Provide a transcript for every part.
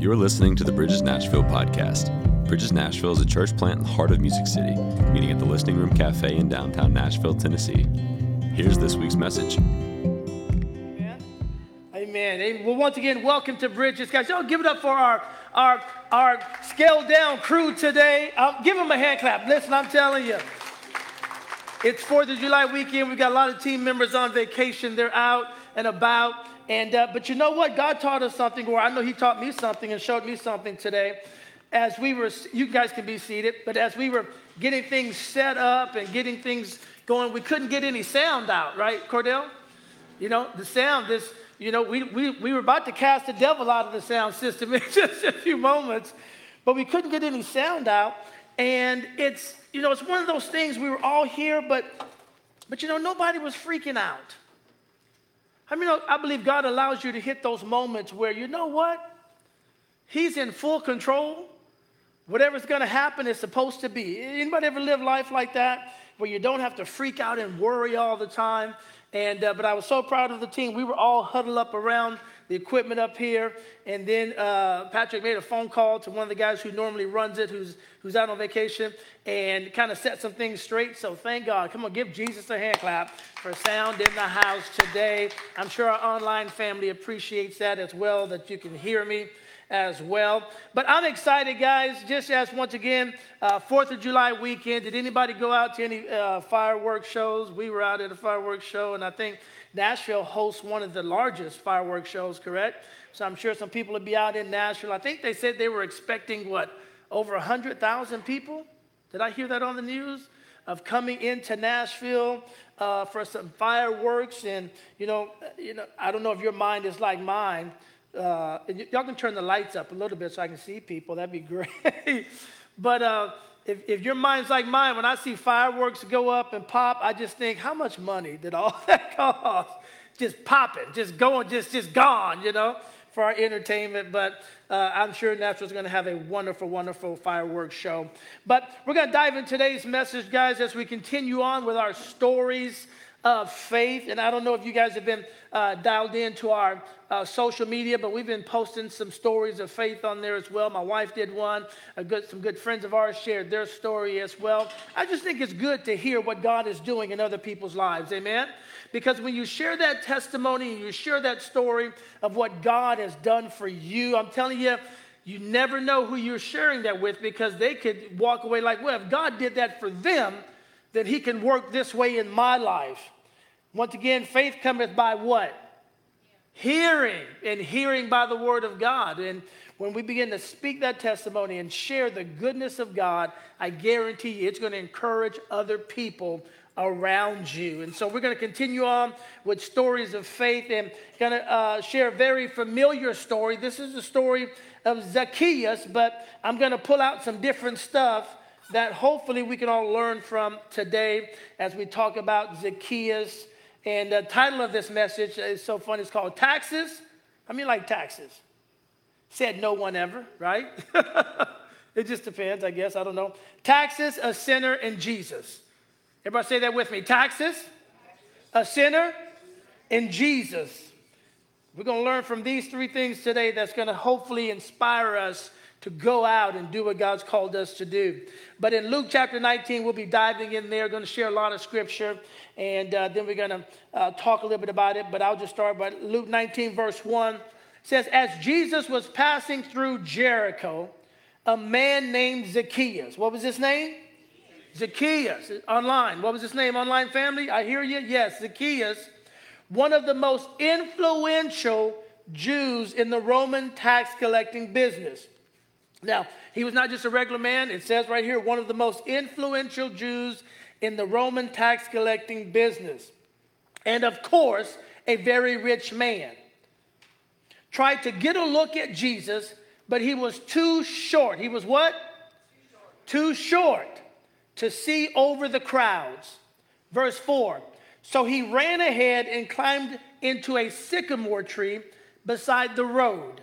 You're listening to the Bridges Nashville podcast. Bridges Nashville is a church plant in the heart of Music City, meeting at the Listening Room Cafe in downtown Nashville, Tennessee. Here's this week's message. Amen. Amen. Well, once again, welcome to Bridges, guys. Y'all give it up for our our our scaled down crew today. Uh, give them a hand clap. Listen, I'm telling you, it's Fourth of July weekend. We've got a lot of team members on vacation. They're out and about. And uh, but you know what? God taught us something, or I know He taught me something and showed me something today. As we were, you guys can be seated, but as we were getting things set up and getting things going, we couldn't get any sound out, right, Cordell? You know, the sound, this, you know, we, we, we were about to cast the devil out of the sound system in just a few moments, but we couldn't get any sound out. And it's, you know, it's one of those things we were all here, but, but you know, nobody was freaking out. I mean, I believe God allows you to hit those moments where you know what? He's in full control. Whatever's going to happen is supposed to be. Anybody ever live life like that, where you don't have to freak out and worry all the time? And uh, but I was so proud of the team. We were all huddled up around the equipment up here. And then uh, Patrick made a phone call to one of the guys who normally runs it, who's, who's out on vacation, and kind of set some things straight. So thank God. Come on, give Jesus a hand clap for sound in the house today. I'm sure our online family appreciates that as well, that you can hear me as well. But I'm excited, guys, just as once again, uh, 4th of July weekend. Did anybody go out to any uh, fireworks shows? We were out at a fireworks show, and I think Nashville hosts one of the largest fireworks shows, correct? So I'm sure some people will be out in Nashville. I think they said they were expecting what, over 100,000 people? Did I hear that on the news? Of coming into Nashville uh, for some fireworks, and you know, you know, I don't know if your mind is like mine. Uh, y- y'all can turn the lights up a little bit so I can see people. That'd be great. but uh, if, if your mind's like mine, when I see fireworks go up and pop, I just think, how much money did all that cost? Just popping, just going, just just gone, you know, for our entertainment. But uh, I'm sure Nashville's going to have a wonderful, wonderful fireworks show. But we're going to dive in today's message, guys, as we continue on with our stories of faith. And I don't know if you guys have been uh, dialed into our uh, social media, but we've been posting some stories of faith on there as well. My wife did one. Good, some good friends of ours shared their story as well. I just think it's good to hear what God is doing in other people's lives. Amen. Because when you share that testimony and you share that story of what God has done for you, I'm telling you, you never know who you're sharing that with because they could walk away like, well, if God did that for them, then He can work this way in my life. Once again, faith cometh by what? Hearing, and hearing by the word of God. And when we begin to speak that testimony and share the goodness of God, I guarantee you it's going to encourage other people around you. And so we're going to continue on with stories of faith and going to uh, share a very familiar story. This is the story of Zacchaeus, but I'm going to pull out some different stuff that hopefully we can all learn from today as we talk about Zacchaeus. And the title of this message is so fun. It's called Taxes. I mean, like taxes. Said no one ever, right? it just depends, I guess. I don't know. Taxes, a sinner, and Jesus. Everybody say that with me. Taxes, a sinner, and Jesus. We're going to learn from these three things today that's going to hopefully inspire us to go out and do what God's called us to do. But in Luke chapter 19, we'll be diving in there, going to share a lot of scripture, and uh, then we're going to uh, talk a little bit about it. But I'll just start by Luke 19, verse 1. Says, As Jesus was passing through Jericho, a man named Zacchaeus. What was his name? Zacchaeus. Online. What was his name, online family? I hear you. Yes, Zacchaeus. One of the most influential Jews in the Roman tax collecting business. Now, he was not just a regular man. It says right here, one of the most influential Jews in the Roman tax collecting business. And of course, a very rich man. Tried to get a look at Jesus, but he was too short. He was what? Too short, to see over the crowds. Verse 4 So he ran ahead and climbed into a sycamore tree beside the road.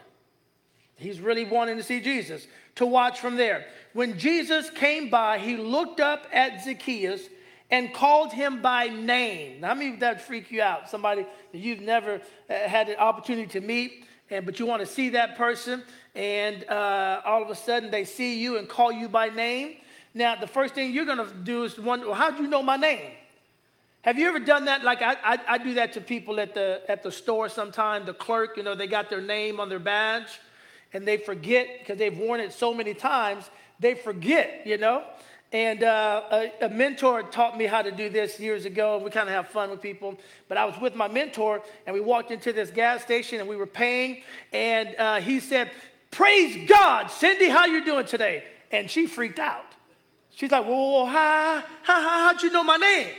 He's really wanting to see Jesus, to watch from there. When Jesus came by, he looked up at Zacchaeus and called him by name. Now, how many that freak you out? Somebody that you've never uh, had the opportunity to meet, and but you want to see that person, and uh, all of a sudden they see you and call you by name. Now, the first thing you're going to do is wonder, well, how do you know my name? Have you ever done that? Like I, I, I, do that to people at the at the store sometimes. The clerk, you know, they got their name on their badge, and they forget because they've worn it so many times. They forget, you know. And uh, a, a, mentor taught me how to do this years ago, and we kind of have fun with people. But I was with my mentor, and we walked into this gas station, and we were paying, and uh, he said, "Praise God, Cindy, how you doing today?" And she freaked out. She's like, "Well, how, how, how'd you know my name?"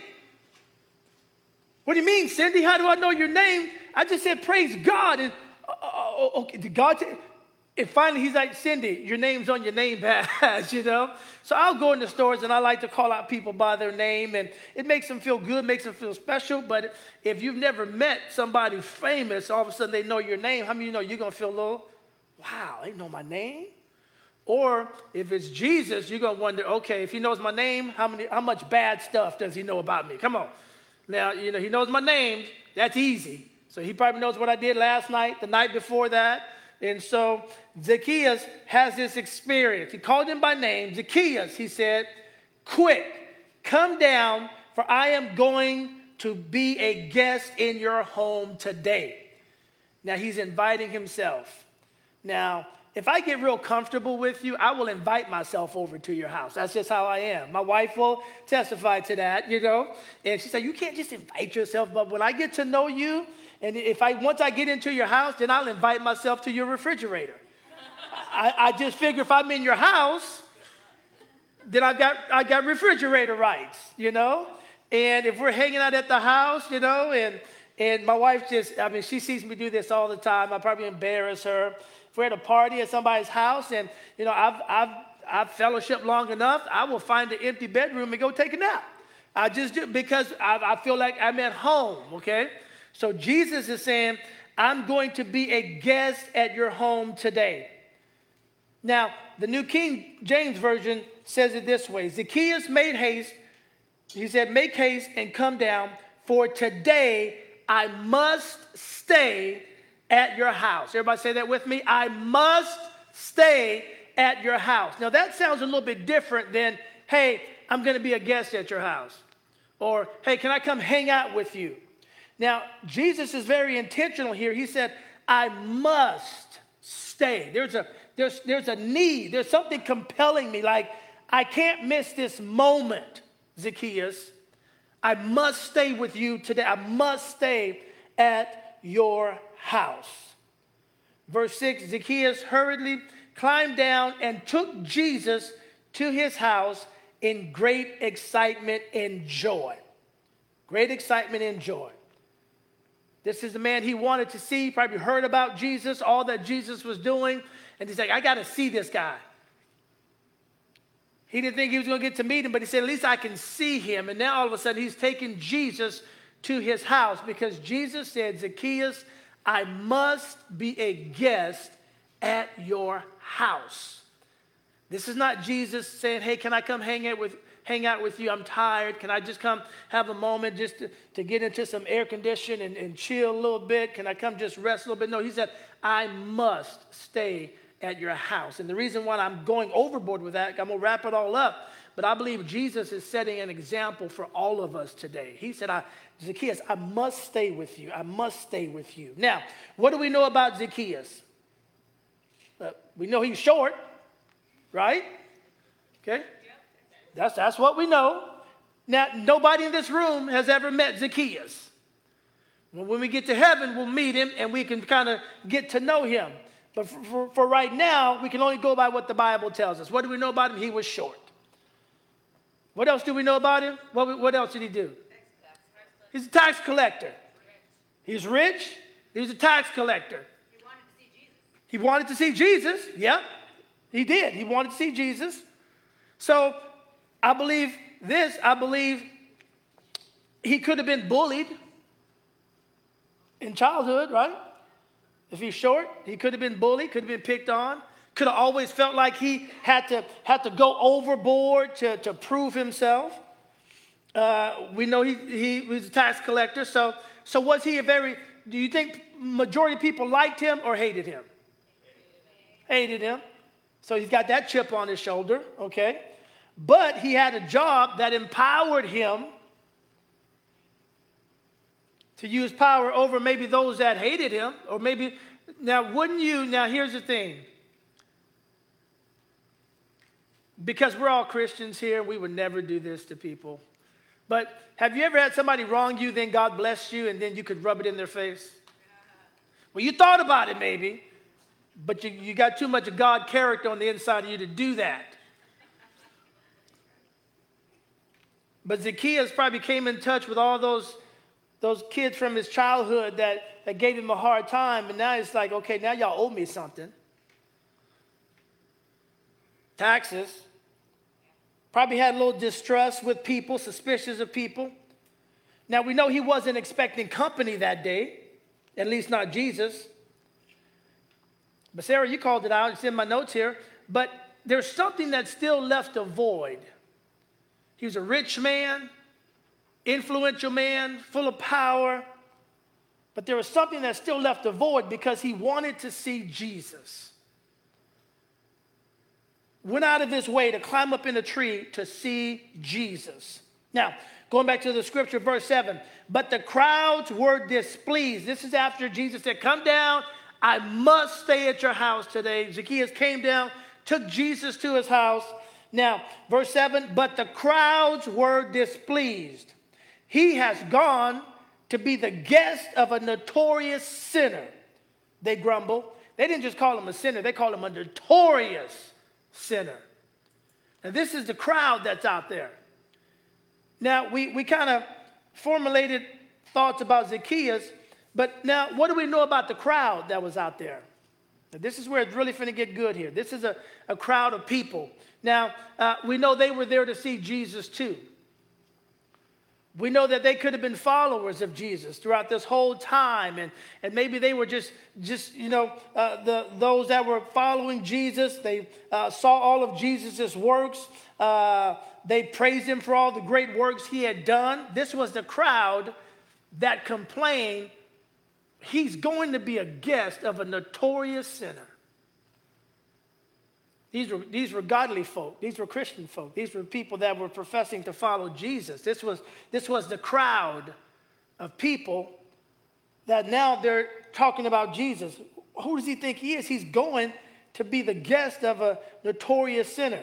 What do you mean, Cindy? How do I know your name? I just said, "Praise God." And uh, uh okay, did God? And finally, he's like, Cindy, your name's on your name badge, you know? So I'll go in the stores and I like to call out people by their name, and it makes them feel good, makes them feel special. But if you've never met somebody famous, all of a sudden they know your name, how many you know you're to feel a little, wow, they know my name? Or if it's Jesus, you're to wonder, okay, if he knows my name, how, many, how much bad stuff does he know about me? Come on. Now, you know, he knows my name. That's easy. So he probably knows what I did last night, the night before that and so Zacchaeus has this experience. He called him by name. Zacchaeus, he said, Quick, come down, for I am going to be a guest in your home today. Now he's inviting himself. Now, if I get real comfortable with you, I will invite myself over to your house. That's just how I am. My wife will testify to that, you know. And she said, You can't just invite yourself, but when I get to know you, and if I once I get into your house, then I'll invite myself to your refrigerator. I, I just figure if I'm in your house, then I got I got refrigerator rights, you know. And if we're hanging out at the house, you know, and and my wife just, I mean, she sees me do this all the time. I probably embarrass her. If we're at a party at somebody's house, and you know, I've I've I've fellowship long enough, I will find an empty bedroom and go take a nap. I just do because I, I feel like I'm at home. Okay. So Jesus is saying, I'm going to be a guest at your home today. Now, the New King James Version says it this way Zacchaeus made haste. He said, Make haste and come down, for today I must stay at your house. Everybody say that with me. I must stay at your house. Now, that sounds a little bit different than, Hey, I'm going to be a guest at your house. Or, Hey, can I come hang out with you? Now, Jesus is very intentional here. He said, I must stay. There's a, there's, there's a need, there's something compelling me. Like, I can't miss this moment, Zacchaeus. I must stay with you today. I must stay at your house. Verse 6 Zacchaeus hurriedly climbed down and took Jesus to his house in great excitement and joy. Great excitement and joy. This is the man he wanted to see, probably heard about Jesus, all that Jesus was doing. And he's like, I got to see this guy. He didn't think he was going to get to meet him, but he said, At least I can see him. And now all of a sudden, he's taking Jesus to his house because Jesus said, Zacchaeus, I must be a guest at your house. This is not Jesus saying, Hey, can I come hang out with hang out with you. I'm tired. Can I just come have a moment just to, to get into some air condition and, and chill a little bit? Can I come just rest a little bit? No, he said, I must stay at your house. And the reason why I'm going overboard with that, I'm going to wrap it all up. But I believe Jesus is setting an example for all of us today. He said, I, Zacchaeus, I must stay with you. I must stay with you. Now, what do we know about Zacchaeus? Uh, we know he's short, right? Okay. That's, that's what we know. Now, nobody in this room has ever met Zacchaeus. When we get to heaven, we'll meet him and we can kind of get to know him. But for, for, for, right now, we can only go by what the Bible tells us. What do we know about him? He was short. What else do we know about him? What, what else did he do? He's a tax collector. He's rich. He's a tax collector. He wanted to see Jesus. He wanted to see Jesus. Yeah, he did. He wanted to see Jesus. So I believe this. I believe he could have been bullied in childhood, right? If he's short, he could have been bullied, could have been picked on, could have always felt like he had to, had to go overboard to, to prove himself. Uh, we know he, he was a tax collector, so, so was he a very Do you think majority of people liked him or hated him? Hated him. So he's got that chip on his shoulder, okay? But he had a job that empowered him to use power over maybe those that hated him, or maybe, now, wouldn't you, now here's the thing. Because we're all Christians here, we would never do this to people. But have you ever had somebody wrong you, then God blessed you, and then you could rub it in their face? Well, you thought about it maybe, but you, you got too much of God character on the inside of you to do that. But Zacchaeus probably came in touch with all those those kids from his childhood that, that gave him a hard time. And now it's like, okay, now y'all owe me something. Taxes. Probably had a little distrust with people, suspicious of people. Now we know he wasn't expecting company that day, at least not Jesus. But Sarah, you called it out. It's in my notes here. But there's something that still left a void. He was a rich man influential man, full of power. But there was something that still left a void because he wanted to see Jesus. Went out of his way to climb up in a tree to see Jesus. Now, going back to the scripture, verse 7 but the crowds were displeased. This is after Jesus said, Come down, I must stay at your house today. Zacchaeus came down, took Jesus to his house. Now, verse 7 but the crowds were displeased. He has gone to be the guest of a notorious sinner. They grumble. They didn't just call him a sinner, they called him a notorious sinner. And this is the crowd that's out there. Now, we, we kind of formulated thoughts about Zacchaeus, but now what do we know about the crowd that was out there? Now, this is where it's really going to get good here. This is a, a crowd of people. Now, uh, we know they were there to see Jesus too. We know that they could have been followers of Jesus throughout this whole time, and, and maybe they were just, just you know, uh, the, those that were following Jesus. They uh, saw all of Jesus' works. Uh, they praised him for all the great works he had done. This was the crowd that complained he's going to be a guest of a notorious sinner. These were, these were godly folk. These were Christian folk. These were people that were professing to follow Jesus. This was, this was the crowd of people that now they're talking about Jesus. Who does he think he is? He's going to be the guest of a notorious sinner.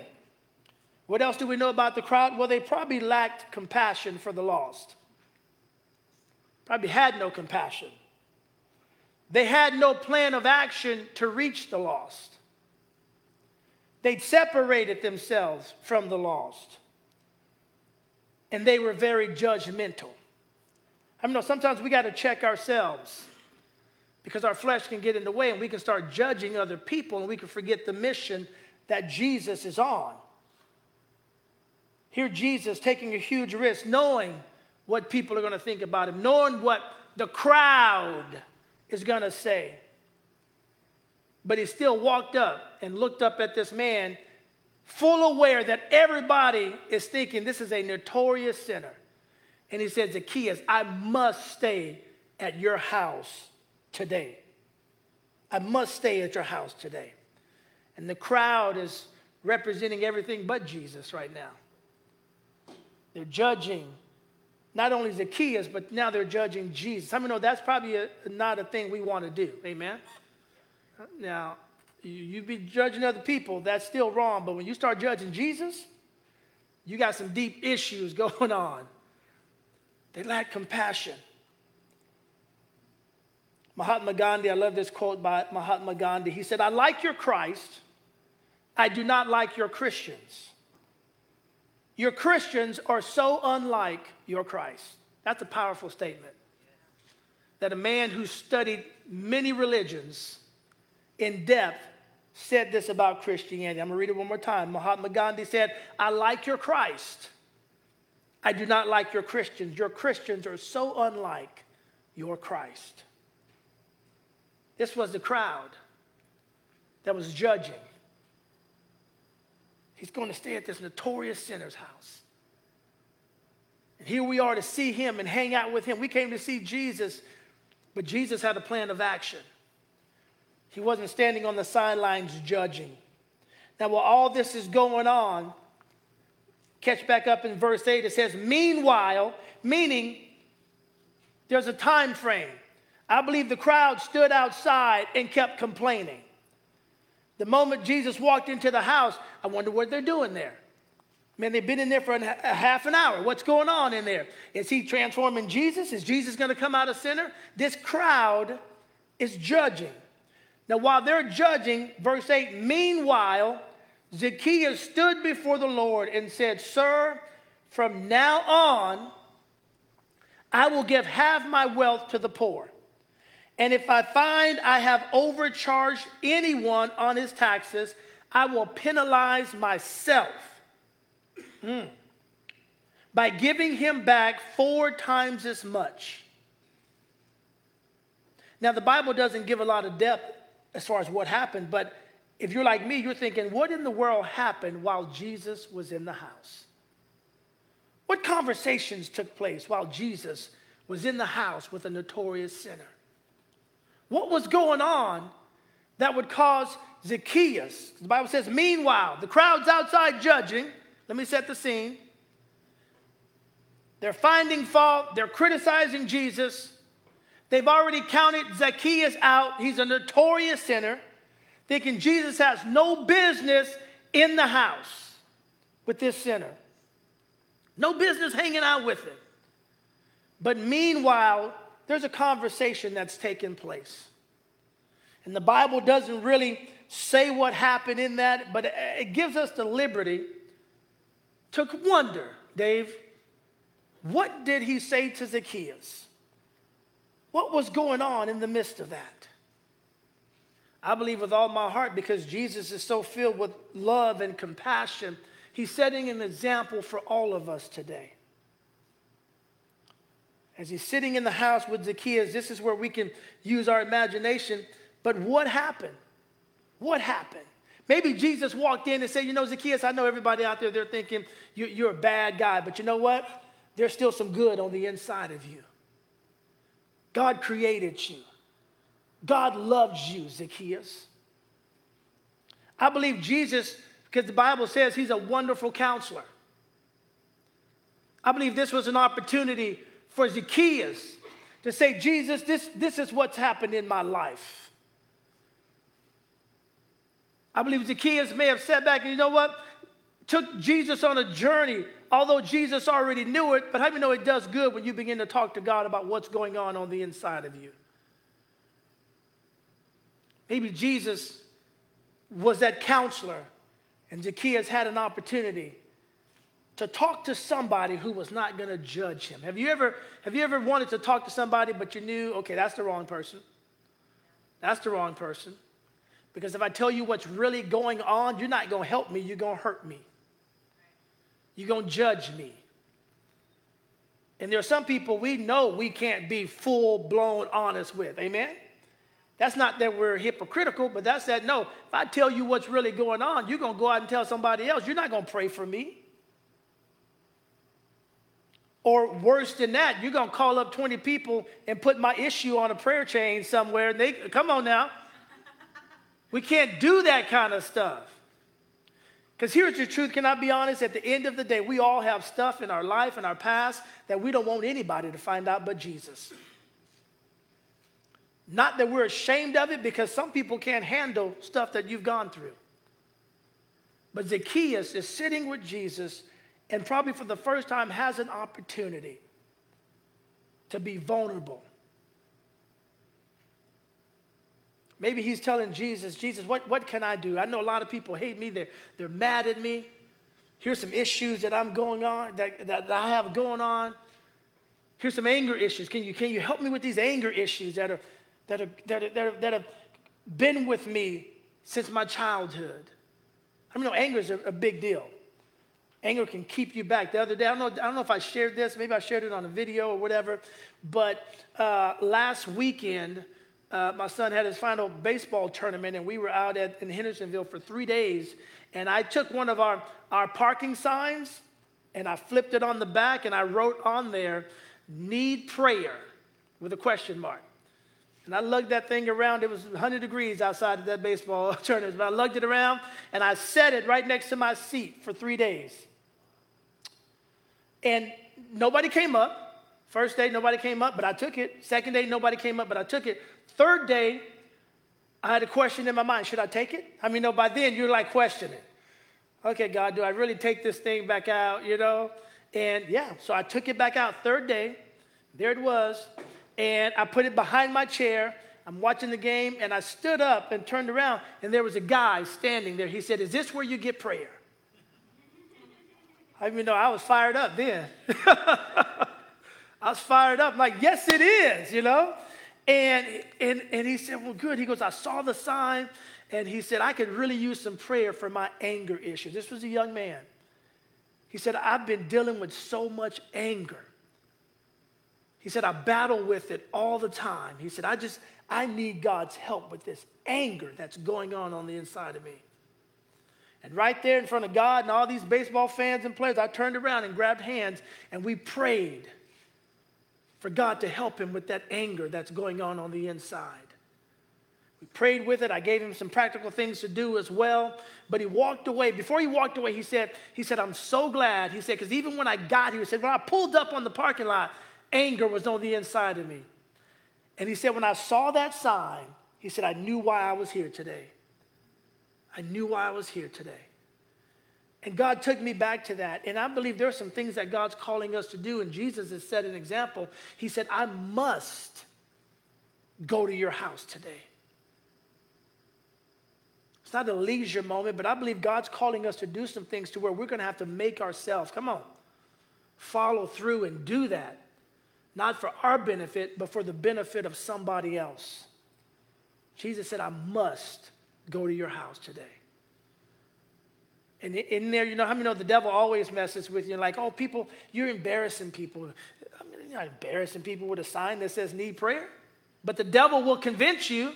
What else do we know about the crowd? Well, they probably lacked compassion for the lost. Probably had no compassion. They had no plan of action to reach the lost. They'd separated themselves from the lost. And they were very judgmental. I know sometimes we got to check ourselves because our flesh can get in the way and we can start judging other people and we can forget the mission that Jesus is on. Here, Jesus taking a huge risk, knowing what people are going to think about him, knowing what the crowd is going to say. But he still walked up and looked up at this man, full aware that everybody is thinking this is a notorious sinner. And he said, Zacchaeus, I must stay at your house today. I must stay at your house today. And the crowd is representing everything but Jesus right now. They're judging not only Zacchaeus, but now they're judging Jesus. I mean, know that's probably a, not a thing we want to do. Amen? Now, you be judging other people, that's still wrong. But when you start judging Jesus, you got some deep issues going on. They lack compassion. Mahatma Gandhi, I love this quote by Mahatma Gandhi. He said, I like your Christ, I do not like your Christians. Your Christians are so unlike your Christ. That's a powerful statement. That a man who studied many religions in depth said this about Christianity. I'm going to read it one more time. Mahatma Gandhi said, I like your Christ. I do not like your Christians. Your Christians are so unlike your Christ. This was the crowd that was judging. He's going to stay at this notorious sinner's house. And here we are to see him and hang out with him. We came to see Jesus But Jesus had a plan of action. He wasn't standing on the sidelines judging. Now, while all this is going on, catch back up in verse 8, it says, Meanwhile, meaning there's a time frame. I believe the crowd stood outside and kept complaining. The moment Jesus walked into the house, I wonder what they're doing there. Man, they've been in there for a half an hour. What's going on in there? Is he transforming Jesus? Is Jesus going to come out a sinner? This crowd is judging. Now, while they're judging, verse 8, meanwhile, Zacchaeus stood before the Lord and said, Sir, from now on, I will give half my wealth to the poor. And if I find I have overcharged anyone on his taxes, I will penalize myself mm. by giving him back four times as much. Now, the Bible doesn't give a lot of depth as far as what happened, but if you're like me, you're thinking, what in the world happened while Jesus was in the house? What conversations took place while Jesus was in the house with a notorious sinner? What was going on that would cause Zacchaeus? The Bible says, meanwhile, the crowd's outside judging. Let me set the scene. They're finding fault, they're criticizing Jesus. They've already counted Zacchaeus out. He's a notorious sinner, thinking Jesus has no business in the house with this sinner. No business hanging out with him. But meanwhile, there's a conversation that's taking place. And the Bible doesn't really say what happened in that, but it gives us the liberty to wonder, Dave, what did he say to Zacchaeus? What was going on in the midst of that? I believe with all my heart because Jesus is so filled with love and compassion, he's setting an example for all of us today as he's sitting in the house with Zacchaeus, this is where we can use our imagination. But what happened? What happened? Maybe Jesus walked in and said, You know, Zacchaeus, I know everybody out there, they're thinking you're a bad guy, but you know what? There's still some good on the inside of you. God created you, God loves you, Zacchaeus. I believe Jesus, because the Bible says he's a wonderful counselor. I believe this was an opportunity for Zacchaeus to say, Jesus, this, this is what's happened in my life. I believe Zacchaeus may have sat back and you know what? Took Jesus on a journey, although Jesus already knew it, but how do you know it does good when you begin to talk to God about what's going on on the inside of you? Maybe Jesus was that counselor, and Zacchaeus had an opportunity to talk to somebody who was not going to judge him. Have you ever have you ever wanted to talk to somebody but you knew, okay, that's the wrong person. That's the wrong person. Because if I tell you what's really going on, you're not going to help me, you're going to hurt me. You're going to judge me. And there are some people we know we can't be full blown honest with. Amen? That's not that we're hypocritical, but that's that no, if I tell you what's really going on, you're going to go out and tell somebody else. You're not going to pray for me. Or worse than that, you're going to call up 20 people and put my issue on a prayer chain somewhere. And they, come on now. We can't do that kind of stuff. Because here's the truth, can I be honest? At the end of the day, we all have stuff in our life and our past that we don't want anybody to find out but Jesus. Not that we're ashamed of it, because some people can't handle stuff that you've gone through. But Zacchaeus is sitting with Jesus and probably for the first time has an opportunity to be vulnerable. Maybe he's telling Jesus, Jesus, what, what can I do? I know a lot of people hate me, they're, they're mad at me. Here's some issues that I'm going on, that, that, that I have going on. Here's some anger issues. Can you, can you help me with these anger issues that, are, that, are, that, are, that, are, that have been with me since my childhood? I mean, know anger is a, a big deal. Anger can keep you back. The other day, I don't know, I don't know if I shared this, maybe I shared it on a video or whatever, but uh, last weekend, uh, my son had his final baseball tournament, and we were out at, in Hendersonville for three days. And I took one of our, our parking signs and I flipped it on the back, and I wrote on there, need prayer with a question mark. And I lugged that thing around. It was 100 degrees outside of that baseball tournament. But I lugged it around and I set it right next to my seat for three days. And nobody came up. First day, nobody came up, but I took it. Second day, nobody came up, but I took it. Third day, I had a question in my mind should I take it? I mean, no, by then you're like questioning. Okay, God, do I really take this thing back out, you know? And yeah, so I took it back out. Third day, there it was. And I put it behind my chair. I'm watching the game, and I stood up and turned around, and there was a guy standing there. He said, Is this where you get prayer? I mean, no, I was fired up then. I was fired up, like, yes, it is, you know? And, and, and he said, well, good. He goes, I saw the sign. And he said, I could really use some prayer for my anger issue. This was a young man. He said, I've been dealing with so much anger. He said, I battle with it all the time. He said, I just, I need God's help with this anger that's going on on the inside of me. And right there in front of God and all these baseball fans and players, I turned around and grabbed hands and we prayed for God to help him with that anger that's going on on the inside. We prayed with it. I gave him some practical things to do as well. But he walked away. Before he walked away, he said, he said, I'm so glad. He said, because even when I got here, he said, when I pulled up on the parking lot, anger was on the inside of me. And he said, when I saw that sign, he said, I knew why I was here today. I knew why I was here today. And God took me back to that. And I believe there are some things that God's calling us to do. And Jesus has set an example. He said, I must go to your house today. It's not a leisure moment, but I believe God's calling us to do some things to where we're going to have to make ourselves, come on, follow through and do that. Not for our benefit, but for the benefit of somebody else. Jesus said, I must go to your house today. And in there, you know, how many know the devil always messes with you? Like, oh, people, you're embarrassing people. I mean, you're not embarrassing people with a sign that says need prayer. But the devil will convince you,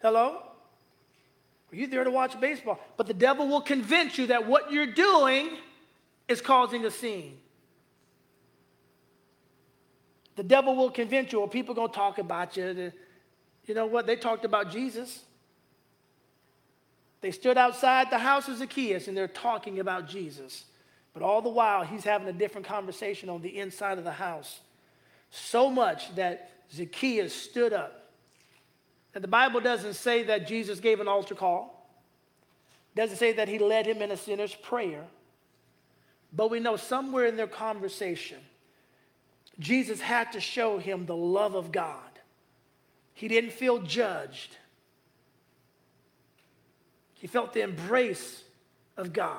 hello? Are you there to watch baseball? But the devil will convince you that what you're doing is causing a scene. The devil will convince you, or people are going to talk about you. You know what? They talked about Jesus. They stood outside the house of Zacchaeus and they're talking about Jesus. But all the while, he's having a different conversation on the inside of the house. So much that Zacchaeus stood up. And the Bible doesn't say that Jesus gave an altar call, doesn't say that he led him in a sinner's prayer. But we know somewhere in their conversation, Jesus had to show him the love of God. He didn't feel judged. He felt the embrace of God.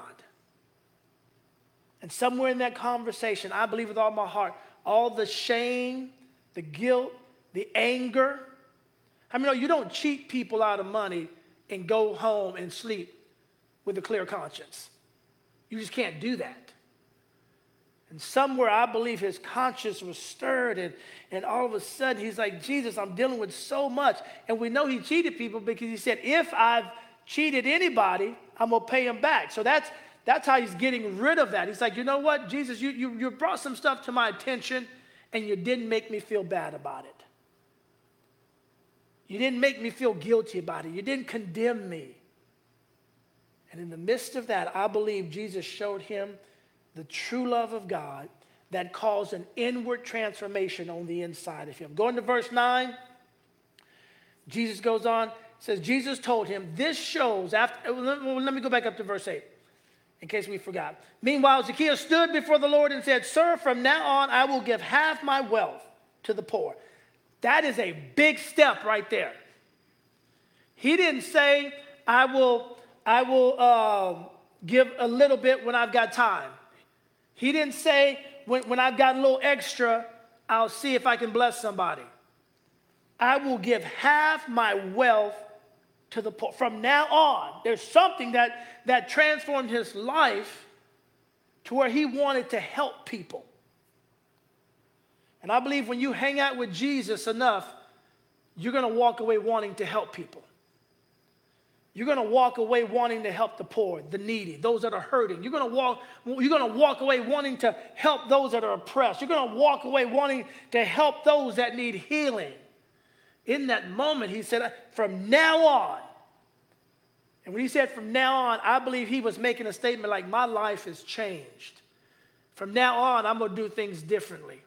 And somewhere in that conversation, I believe with all my heart, all the shame, the guilt, the anger. I mean, no, you don't cheat people out of money and go home and sleep with a clear conscience. You just can't do that. And somewhere I believe his conscience was stirred, and, and all of a sudden he's like, Jesus, I'm dealing with so much. And we know he cheated people because he said, If I've cheated anybody, I'm going to pay him back. So that's, that's how he's getting rid of that. He's like, you know what, Jesus, you, you, you brought some stuff to my attention and you didn't make me feel bad about it. You didn't make me feel guilty about it. You didn't condemn me. And in the midst of that, I believe Jesus showed him the true love of God that caused an inward transformation on the inside of him. Going to verse 9, Jesus goes on, says Jesus told him, This shows, after, let me go back up to verse 8 in case we forgot. Meanwhile, Zacchaeus stood before the Lord and said, Sir, from now on I will give half my wealth to the poor. That is a big step right there. He didn't say, I will, I will uh, give a little bit when I've got time. He didn't say, when, when I've got a little extra, I'll see if I can bless somebody. I will give half my wealth to the poor. From now on, there's something that, that transformed his life to where he wanted to help people. And I believe when you hang out with Jesus enough, you're going to walk away wanting to help people. You're going to walk away wanting to help the poor, the needy, those that are hurting. You're going to walk you're going to walk away wanting to help those that are oppressed. You're going to walk away wanting to help those that need healing. In that moment, he said, From now on, and when he said from now on, I believe he was making a statement like, My life has changed. From now on, I'm going to do things differently.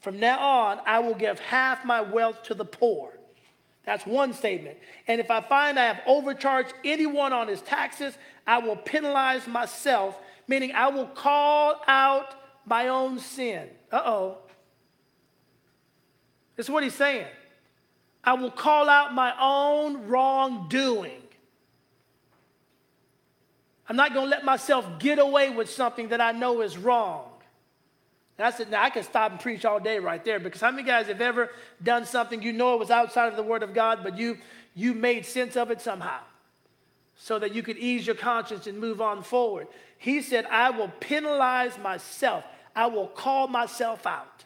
From now on, I will give half my wealth to the poor. That's one statement. And if I find I have overcharged anyone on his taxes, I will penalize myself, meaning I will call out my own sin. Uh oh. This is what he's saying. I will call out my own wrongdoing. I'm not going to let myself get away with something that I know is wrong. And I said, Now, I can stop and preach all day right there because how many guys have ever done something you know it was outside of the Word of God, but you, you made sense of it somehow so that you could ease your conscience and move on forward? He said, I will penalize myself, I will call myself out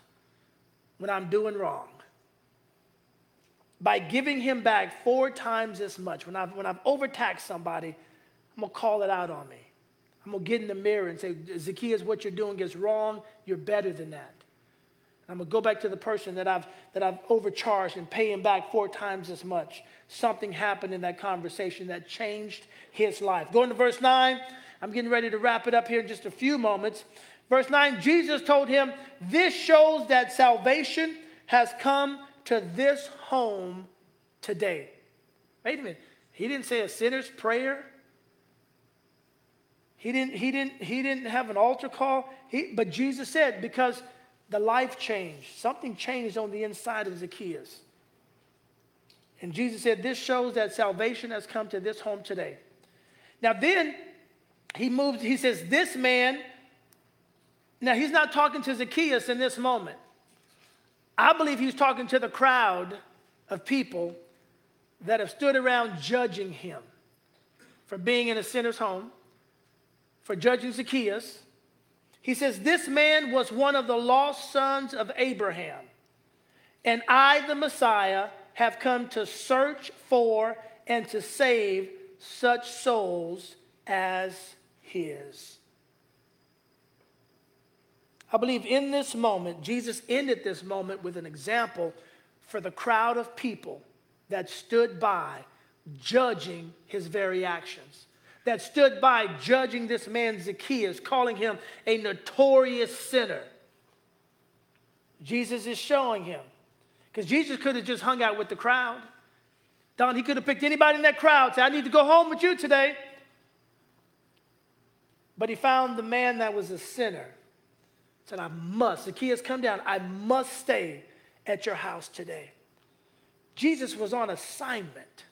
when I'm doing wrong by giving him back four times as much. When I've, when I've overtaxed somebody, I'm going to call it out on me. I'm going to get in the mirror and say, Zacchaeus, what you're doing is wrong. You're better than that. I'm going to go back to the person that I've, that I've overcharged and pay him back four times as much. Something happened in that conversation that changed his life. Going to verse 9. I'm getting ready to wrap it up here in just a few moments. Verse 9 Jesus told him, This shows that salvation has come to this home today. Wait a minute. He didn't say a sinner's prayer. He didn't, he didn't, he didn't have an altar call. He, but Jesus said, because the life changed. Something changed on the inside of Zacchaeus. And Jesus said, This shows that salvation has come to this home today. Now, then he moves, he says, This man, now he's not talking to Zacchaeus in this moment. I believe he's talking to the crowd of people that have stood around judging him for being in a sinner's home for judging Zacchaeus. He says, This man was one of the lost sons of Abraham, and I, the Messiah, have come to search for and to save such souls as his. I believe in this moment, Jesus ended this moment with an example for the crowd of people that stood by judging his very actions that stood by judging this man Zacchaeus, calling him a notorious sinner. Jesus is showing him. Because Jesus could have just hung out with the crowd. Don, he could have picked anybody in that crowd, say, I need to go home with you today. But he found the man that was a sinner. Said, I must, Zacchaeus, come down. I must stay at your house today. Jesus was on assignment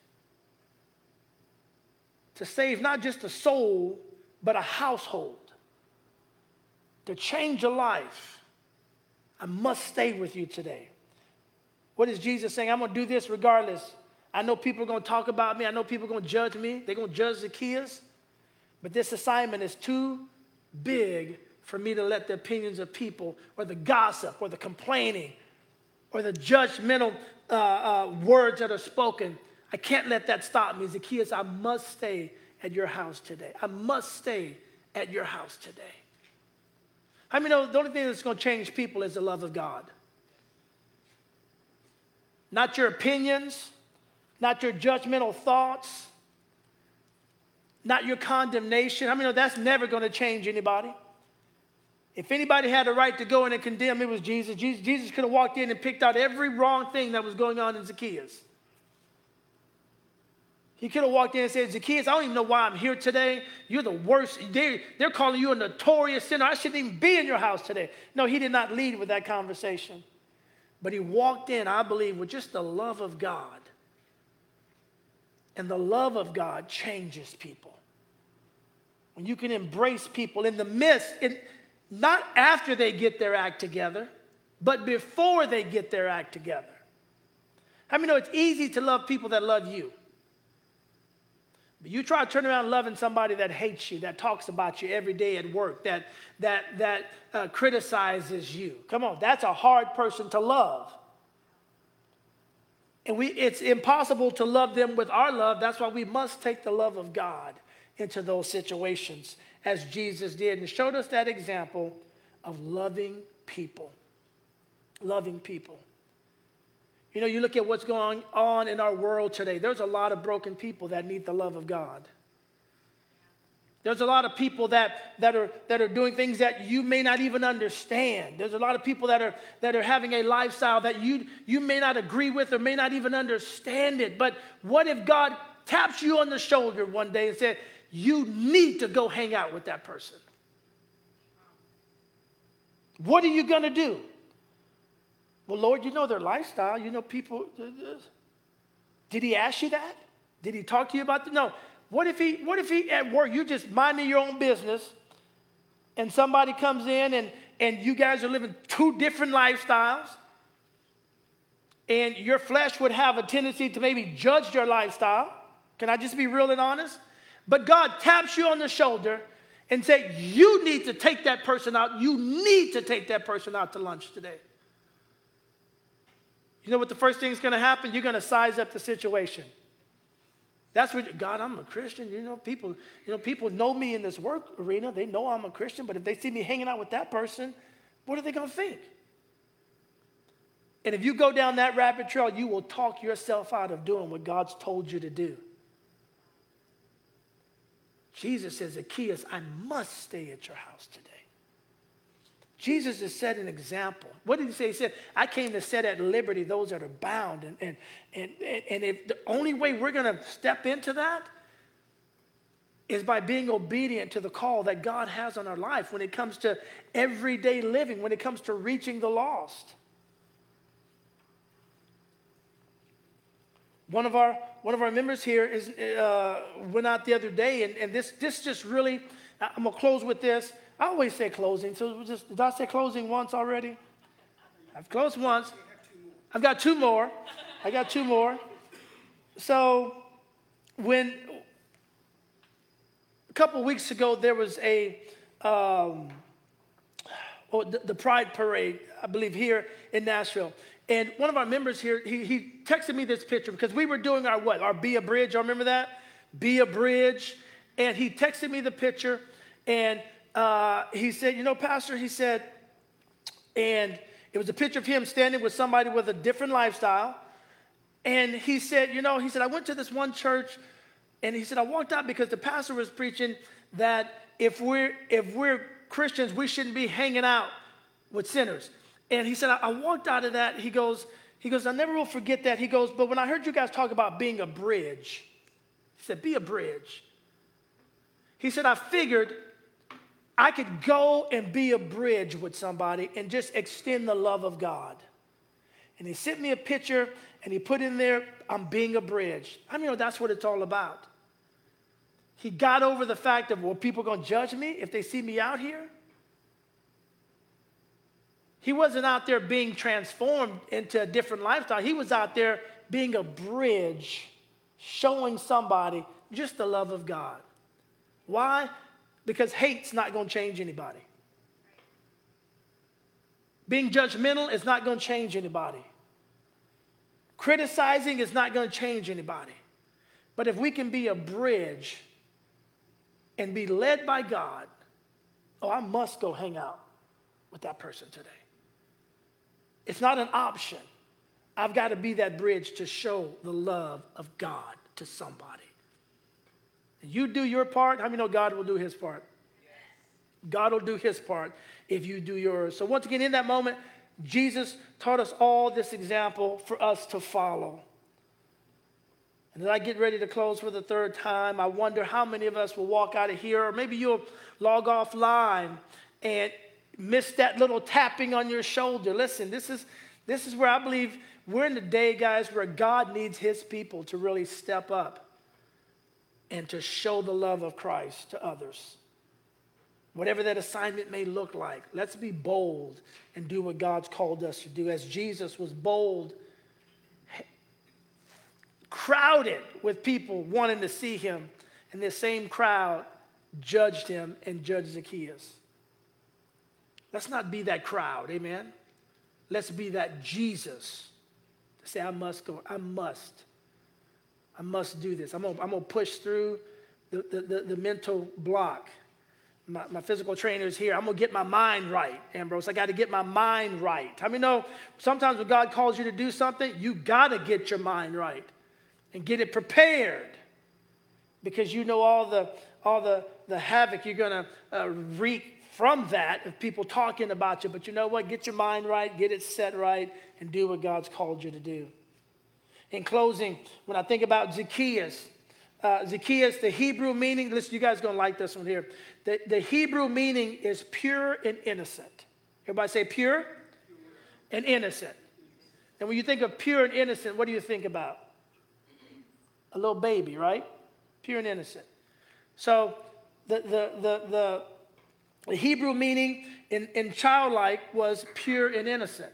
to save not just a soul, but a household, to change a life. I must stay with you today. What is Jesus saying? I'm going to do this regardless. I know people are going to talk about me. I know people are going to judge me. They're going to judge Zacchaeus. But this assignment is too big for me to let the opinions of people or the gossip or the complaining or the judgmental uh, uh, words that are spoken I can't let that stop me. Zacchaeus, I must stay at your house today. I must stay at your house today. I mean, the only thing that's going to change people is the love of God. Not your opinions, not your judgmental thoughts, not your condemnation. I mean, that's never going to change anybody. If anybody had a right to go in and condemn, it was Jesus. Jesus, Jesus could have walked in and picked out every wrong thing that was going on in Zacchaeus. He could have walked in and said, Zacchaeus, I don't even know why I'm here today. You're the worst. They're, they're calling you a notorious sinner. I shouldn't even be in your house today. No, he did not lead with that conversation. But he walked in, I believe, with just the love of God. And the love of God changes people. When you can embrace people in the midst, in, not after they get their act together, but before they get their act together. I mean, know it's easy to love people that love you. But you try to turn around loving somebody that hates you, that talks about you every day at work, that, that, that uh, criticizes you. Come on, that's a hard person to love. And we, it's impossible to love them with our love. That's why we must take the love of God into those situations, as Jesus did, and showed us that example of loving people. Loving people. You know, you look at what's going on in our world today, there's a lot of broken people that need the love of God. There's a lot of people that, that, are, that are doing things that you may not even understand. There's a lot of people that are, that are having a lifestyle that you, you may not agree with or may not even understand it. But what if God taps you on the shoulder one day and said, You need to go hang out with that person? What are you going to do? Well, Lord, you know their lifestyle. You know people. Did he ask you that? Did he talk to you about that? No. What if he, what if he at work, you just minding your own business, and somebody comes in and, and you guys are living two different lifestyles, and your flesh would have a tendency to maybe judge your lifestyle. Can I just be real and honest? But God taps you on the shoulder and say, You need to take that person out. You need to take that person out to lunch today. You know what the first thing is going to happen? You're going to size up the situation. That's what God, I'm a Christian. You know, people, you know, people know me in this work arena. They know I'm a Christian, but if they see me hanging out with that person, what are they going to think? And if you go down that rabbit trail, you will talk yourself out of doing what God's told you to do. Jesus says, Zacchaeus, I must stay at your house today. Jesus has set an example. What did he say? He said, I came to set at liberty those that are bound. And, and, and, and if the only way we're going to step into that is by being obedient to the call that God has on our life when it comes to everyday living, when it comes to reaching the lost. One of our, one of our members here is, uh, went out the other day, and, and this, this just really, I'm going to close with this. I always say closing. So just, did I say closing once already? I've closed once. I've got two more. I got two more. So when a couple weeks ago there was a um, oh, the, the, Pride Parade, I believe, here in Nashville. And one of our members here, he, he texted me this picture because we were doing our what? Our Be a Bridge. You remember that? Be a Bridge. And he texted me the picture and uh, he said, You know, Pastor, he said, and it was a picture of him standing with somebody with a different lifestyle. And he said, You know, he said, I went to this one church, and he said, I walked out because the pastor was preaching that if we're, if we're Christians, we shouldn't be hanging out with sinners. And he said, I, I walked out of that. He goes, he goes, I never will forget that. He goes, but when I heard you guys talk about being a bridge, he said, be a bridge. He said, I figured I could go and be a bridge with somebody and just extend the love of God. And he sent me a picture and he put in there, I'm being a bridge. I mean, that's what it's all about. He got over the fact of, well, people are going to judge me if they see me out here? He wasn't out there being transformed into a different lifestyle. He was out there being a bridge, showing somebody just the love of God. Why? because hate's not going to change anybody. Being judgmental is not going to change anybody. Criticizing is not going to change anybody. But if we can be a bridge and be led by God, oh, I must go hang out with that person today. It's not an option. I've got to be that bridge to show the love of God to somebody. You do your part. How many know God will do his part? God will do his part if you do yours. So, once again, in that moment, Jesus taught us all this example for us to follow. And as I get ready to close for the third time, I wonder how many of us will walk out of here, or maybe you'll log offline and miss that little tapping on your shoulder. Listen, this is, this is where I believe we're in the day, guys, where God needs his people to really step up and to show the love of Christ to others. Whatever that assignment may look like, let's be bold and do what God's called us to do. As Jesus was bold, crowded with people wanting to see him, and this same crowd judged him and judged Zacchaeus. Let's not be that crowd, amen? Let's be that Jesus. Say, I must go, I must I must do this. I'm gonna, I'm gonna push through the, the, the, the mental block. my, my physical trainer is here. I'm to get my mind right, Ambrose. I got to get my mind right. I mean, know sometimes when God calls you to do something, you got to get your mind right and get it prepared because you know all the, all the, the havoc you're to uh, wreak from that of people talking about you. But you know what? Get your mind right, get it set right, and do what God's called you to do. In closing, when I think about Zacchaeus, uh, Zacchaeus, the Hebrew meaning, listen, you guys are to like this one here. The, the Hebrew meaning is pure and innocent. Everybody say pure. and innocent. And when you think of pure and innocent, what do you think about? A little baby, right? Pure and innocent. So the, the, the, the, the Hebrew meaning in, in childlike was pure and innocent.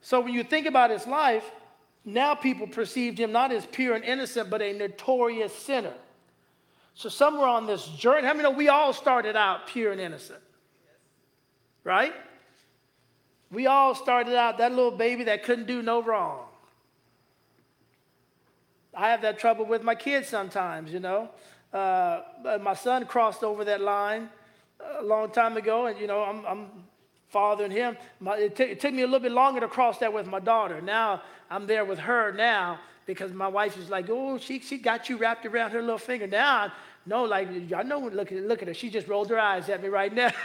So when you think about his life, now people perceived him not as pure and innocent, but a notorious sinner. So somewhere on this journey, how I mean, we all started out pure and innocent, right? We all started out that little baby that couldn't do no wrong. I have that trouble with my kids sometimes, you know. Uh, my son crossed over that line a long time ago, and you know, I'm, I'm fathering him. My, it, t- it took me a little bit longer to cross that with my daughter. Now I'm there with her now because my wife is like, oh, she, she got you wrapped around her little finger. Now, no, like, I know, look look at her. She just rolled her eyes at me right now.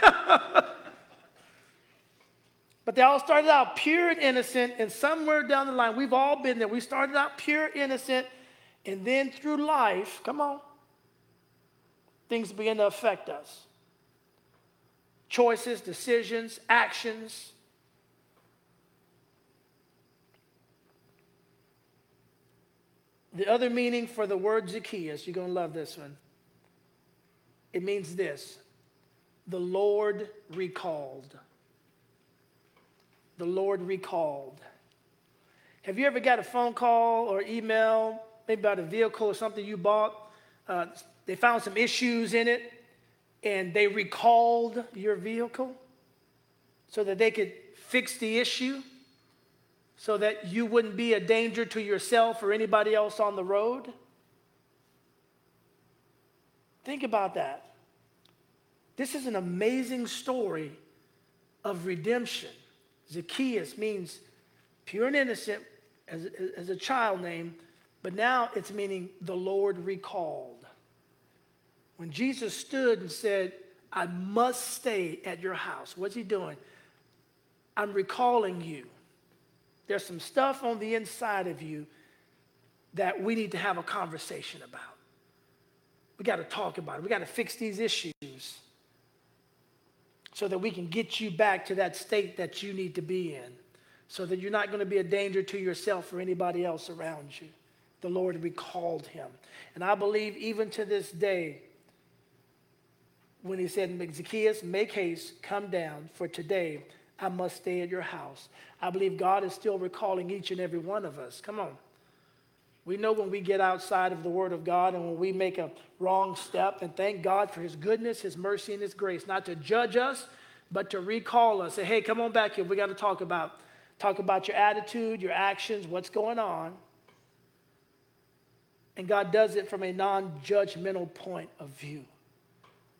but they all started out pure and innocent, and somewhere down the line, we've all been there. We started out pure, innocent, and then through life, come on, things begin to affect us. Choices, decisions, actions, The other meaning for the word Zacchaeus, you're going to love this one. It means this the Lord recalled. The Lord recalled. Have you ever got a phone call or email, maybe about a vehicle or something you bought? Uh, they found some issues in it and they recalled your vehicle so that they could fix the issue? so that you wouldn't be a danger to yourself or anybody else on the road? Think about that. This is an amazing story of redemption. Zacchaeus means pure and innocent as, as a child name, but now it's meaning the Lord recalled. When Jesus stood and said, I must stay at your house, what's he doing? I'm recalling you. There's some stuff on the inside of you that we need to have a conversation about. We got to talk about it. We got to fix these issues so that we can get you back to that state that you need to be in, so that you're not going to be a danger to yourself or anybody else around you. The Lord recalled him. And I believe even to this day, when he said, Zacchaeus, make haste, come down, for today I must stay at your house. I believe God is still recalling each and every one of us. Come on. We know when we get outside of the Word of God and when we make a wrong step, and thank God for His goodness, His mercy, and His grace, not to judge us, but to recall us. Say, hey, come on back here. We got to talk about talk about your attitude, your actions, what's going on. And God does it from a non-judgmental point of view.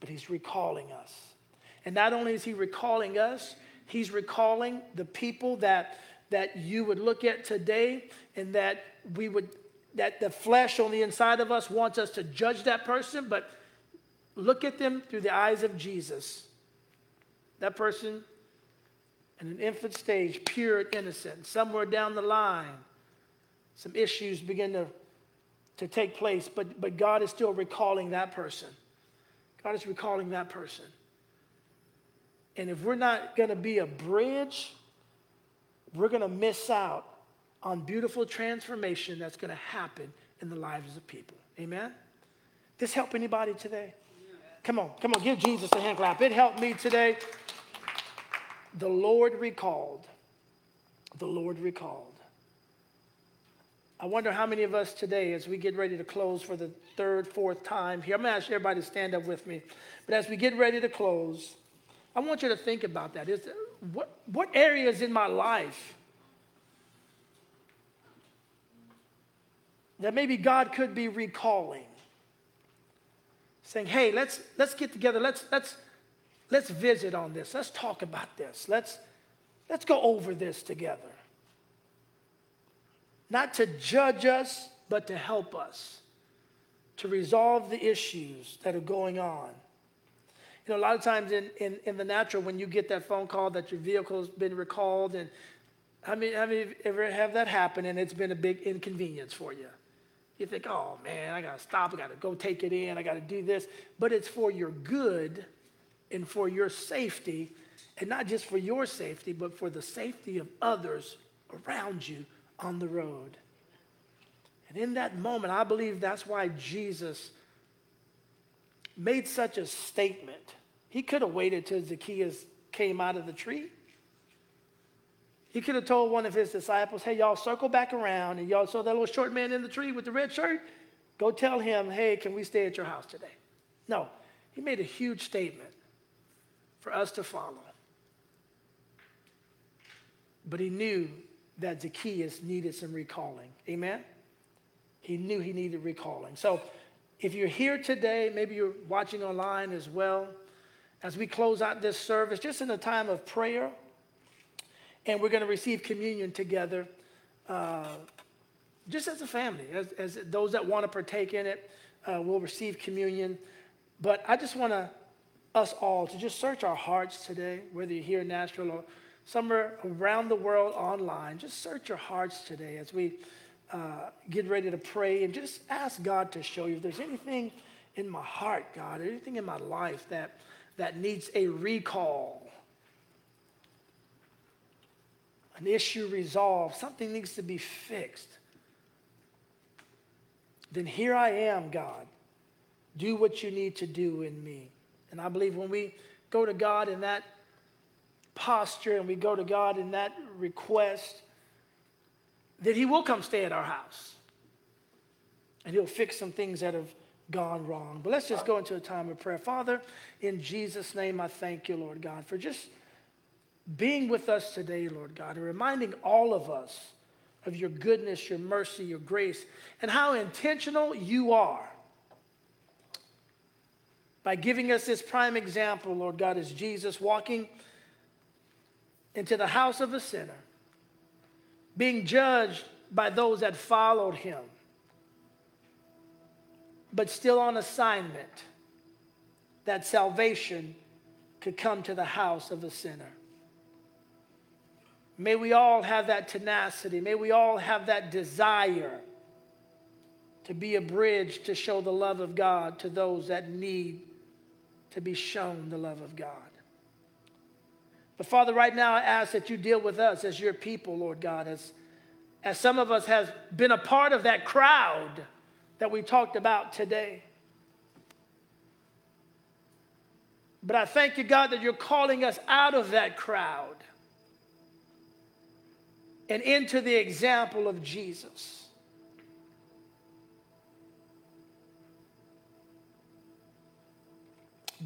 But He's recalling us. And not only is He recalling us, He's recalling the people that, that you would look at today and that we would, that the flesh on the inside of us wants us to judge that person, but look at them through the eyes of Jesus. That person in an infant stage, pure and innocent. Somewhere down the line, some issues begin to, to take place, but, but God is still recalling that person. God is recalling that person. And if we're not going to be a bridge, we're going to miss out on beautiful transformation that's going to happen in the lives of people. Amen? This help anybody today? Come on, come on, give Jesus a hand clap. It helped me today. The Lord recalled. The Lord recalled. I wonder how many of us today, as we get ready to close for the third, fourth time here, I'm going to ask everybody to stand up with me. But as we get ready to close, I want you to think about that. Is what, what areas in my life that maybe God could be recalling? saying, hey, let's, let's get together. Let's, let's, let's visit on this. Let's talk about this. Let's, let's go over this together. Not to judge us, but to help us to resolve the issues that are going on. You know, a lot of times in, in, in the natural, when you get that phone call that your vehicle's been recalled, and I mean, have you ever have that happen and it's been a big inconvenience for you? You think, oh man, I gotta stop, I gotta go take it in, I gotta do this. But it's for your good and for your safety, and not just for your safety, but for the safety of others around you on the road. And in that moment, I believe that's why Jesus made such a statement. He could have waited till Zacchaeus came out of the tree. He could have told one of his disciples, hey, y'all circle back around and y'all saw that little short man in the tree with the red shirt. Go tell him, hey, can we stay at your house today? No, he made a huge statement for us to follow. But he knew that Zacchaeus needed some recalling. Amen? He knew he needed recalling. So if you're here today, maybe you're watching online as well, as we close out this service, just in a time of prayer, and we're going to receive communion together, uh, just as a family, as, as, those that want to partake in it uh, will receive communion. But I just want to us all to just search our hearts today, whether you're here in Nashville or somewhere around the world online. Just search your hearts today as we uh, get ready to pray and just ask God to show you if there's anything in my heart, God, anything in my life that, that needs a recall, an issue resolved, something needs to be fixed. Then here I am, God. Do what you need to do in me. And I believe when we go to God in that posture and we go to God in that request, that He will come stay at our house. And He'll fix some things that have gone wrong. But let's just go into a time of prayer. Father, in Jesus' name, I thank you, Lord God, for just being with us today, Lord God, and reminding all of us of your goodness, your mercy, your grace, and how intentional you are by giving us this prime example, Lord God, as Jesus walking into the house of a sinner, being judged by those that followed him, but still on assignment that salvation could come to the house of a sinner. May we all have that tenacity. May we all have that desire to be a bridge to show the love of God to those that need to be shown the love of God. But Father, right now I ask that you deal with us as your people, Lord God, as, as some of us has been a part of that crowd that we talked about today. But I thank you, God, that you're calling us out of that crowd and into the example of Jesus.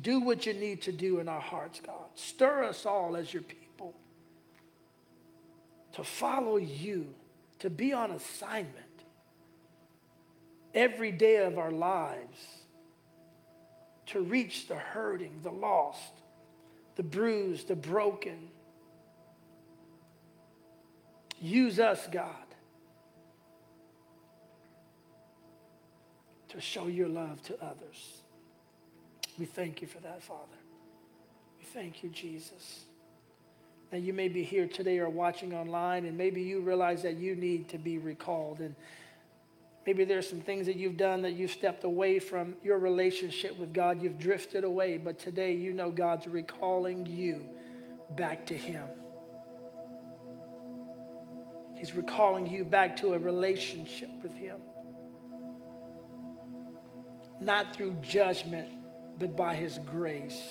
Do what you need to do in our hearts, God. Stir us all as your people to follow you, to be on assignment every day of our lives, to reach the hurting, the lost, the bruised, the broken. Use us, God, to show your love to others. We thank you for that, Father. We thank you, Jesus. Now, you may be here today or watching online, and maybe you realize that you need to be recalled. And maybe there's some things that you've done that you've stepped away from your relationship with God. You've drifted away, but today you know God's recalling you back to Him. He's recalling you back to a relationship with Him. Not through judgment, but by his grace.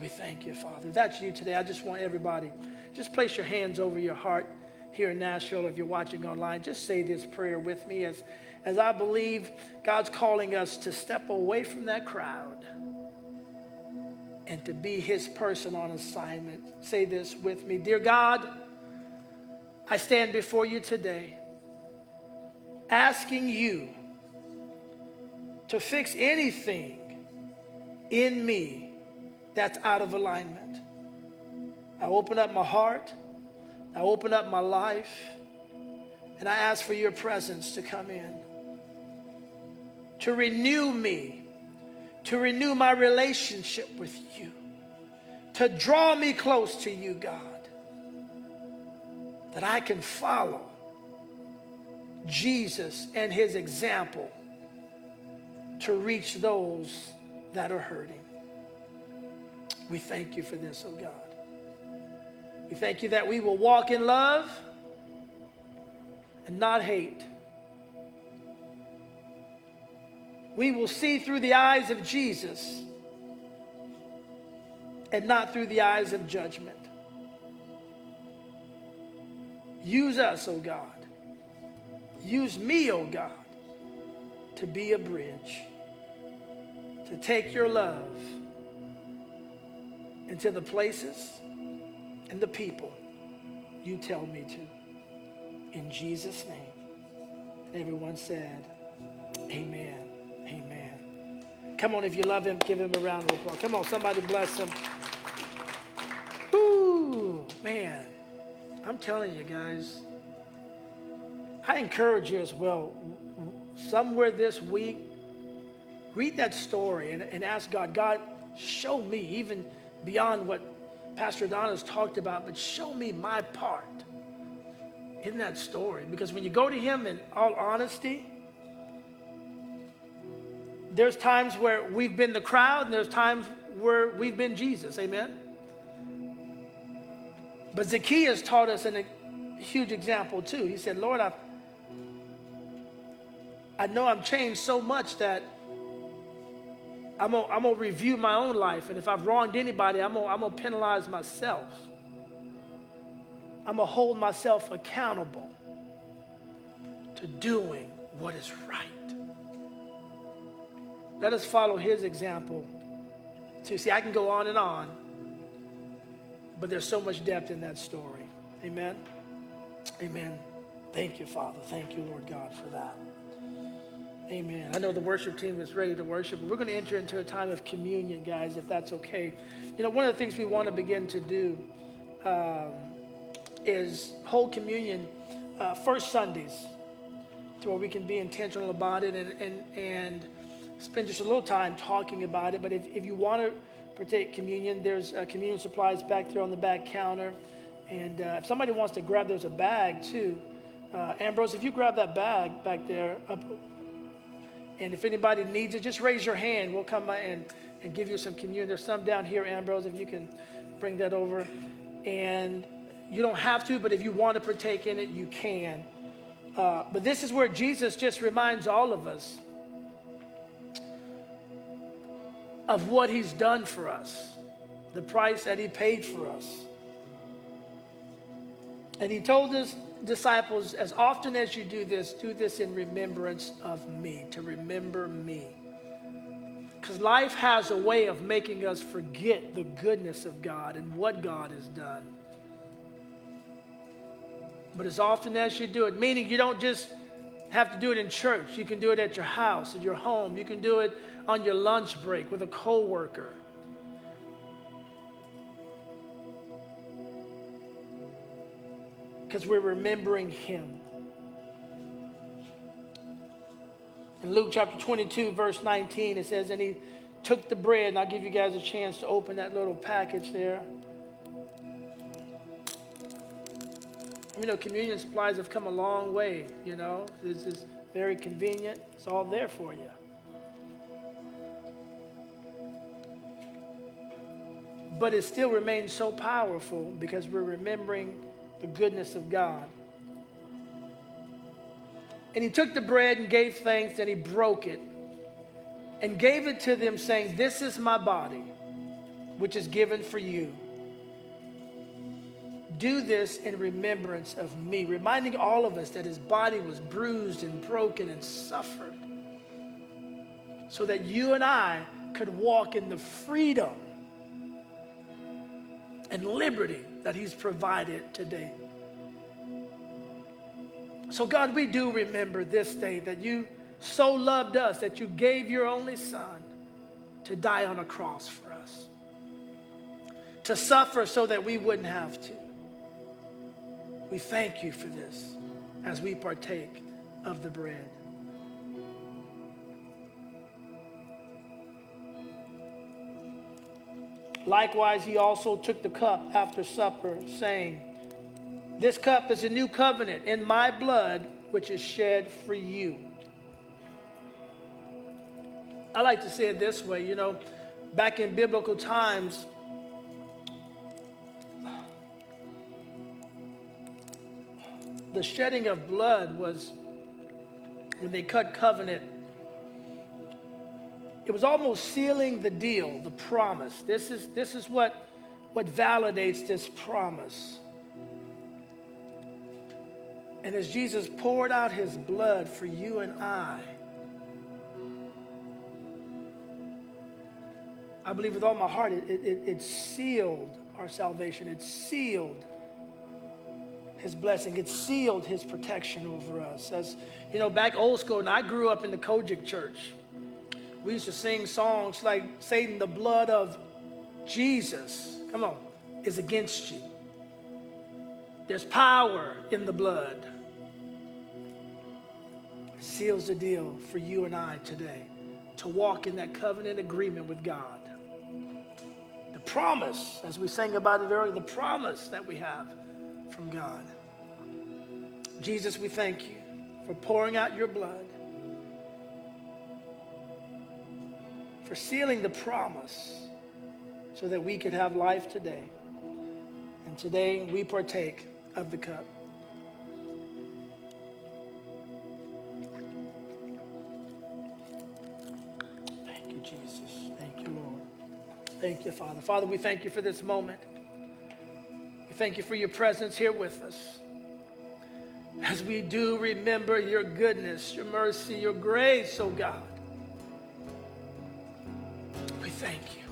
We thank you, Father. That's you today. I just want everybody, just place your hands over your heart here in Nashville. If you're watching online, just say this prayer with me as, as I believe God's calling us to step away from that crowd and to be his person on assignment. Say this with me Dear God, I stand before you today asking you to fix anything in me that's out of alignment. I open up my heart, I open up my life, and I ask for your presence to come in, to renew me, to renew my relationship with you, to draw me close to you, God, that I can follow Jesus and his example to reach those that are hurting. We thank you for this, oh God. We thank you that we will walk in love and not hate. We will see through the eyes of Jesus and not through the eyes of judgment. Use us, oh God. Use me, oh God, to be a bridge, to take your love into the places and the people you tell me to. In Jesus' name. Everyone said, Amen. Amen. Come on, if you love him, give him a round of applause. Come on, somebody bless him. Ooh, man. I'm telling you guys, I encourage you as well. Somewhere this week, read that story and, and ask God, God, show me, even beyond what Pastor Don has talked about, but show me my part in that story. Because when you go to Him in all honesty, there's times where we've been the crowd, and there's times where we've been Jesus. Amen? But Zacchaeus taught us a huge example too. He said, Lord, I, I know I'm changed so much that I'm gonna, I'm review my own life, and if I've wronged anybody, I'm gonna, I'm penalize myself. I'm gonna hold myself accountable to doing what is right. Let us follow his example. You see, I can go on and on, but there's so much depth in that story. Amen. Amen. Thank you, Father. Thank you, Lord God, for that. Amen. I know the worship team is ready to worship. We're going to enter into a time of communion, guys, if that's okay. You know, one of the things we want to begin to do um, is hold communion uh, first Sundays to where we can be intentional about it and, and, and spend just a little time talking about it. But if, if you want to partake communion, there's uh, communion supplies back there on the back counter. And uh, if somebody wants to grab, there's a bag too. Uh, Ambrose, if you grab that bag back there, up, and if anybody needs it, just raise your hand. We'll come by and, and give you some communion. There's some down here, Ambrose, if you can bring that over. And you don't have to, but if you want to partake in it, you can. Uh, but this is where Jesus just reminds all of us of what he's done for us, the price that he paid for us. And he told his disciples, as often as you do this, do this in remembrance of me, to remember me. Because life has a way of making us forget the goodness of God and what God has done. But as often as you do it, meaning you don't just have to do it in church, you can do it at your house, at your home, you can do it on your lunch break with a coworker. Because we're remembering him. In Luke chapter 22, verse 19, it says, And he took the bread, and I'll give you guys a chance to open that little package there. You know, communion supplies have come a long way, you know. This is very convenient. It's all there for you. But it still remains so powerful because we're remembering the goodness of God. And he took the bread and gave thanks and he broke it and gave it to them, saying, This is my body, which is given for you. Do this in remembrance of me, reminding all of us that his body was bruised and broken and suffered, so that you and I could walk in the freedom and liberty that He's provided today. So, God, we do remember this day that you so loved us that you gave your only Son to die on a cross for us, to suffer so that we wouldn't have to. We thank you for this as we partake of the bread. Likewise, he also took the cup after supper, saying, This cup is a new covenant in my blood, which is shed for you. I like to say it this way you know, back in biblical times, the shedding of blood was when they cut covenant it was almost sealing the deal the promise this is this is what what validates this promise and as jesus poured out his blood for you and i i believe with all my heart it, it, it sealed our salvation it sealed his blessing. It sealed his protection over us. As you know, back old school, and I grew up in the COGIC church. We used to sing songs like Satan, the blood of Jesus, come on, is against you. There's power in the blood. Seals the deal for you and I today to walk in that covenant agreement with God. The promise, as we sang about it earlier, the promise that we have from God. Jesus, we thank you for pouring out your blood, for sealing the promise so that we could have life today. And today we partake of the cup. Thank you, Jesus. Thank you, Lord. Thank you, Father. Father, we thank you for this moment. We thank you for your presence here with us. As we do remember your goodness, your mercy, your grace, oh God. Thank you.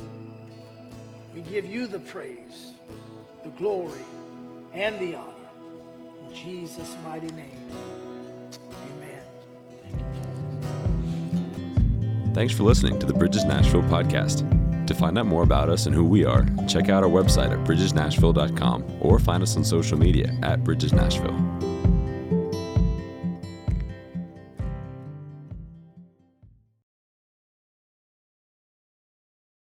We give you the praise, the glory, and the honor. In Jesus' mighty name. Amen. Thanks for listening to the Bridges Nashville podcast. To find out more about us and who we are, check out our website at bridgesnashville.com or find us on social media at Bridges Nashville.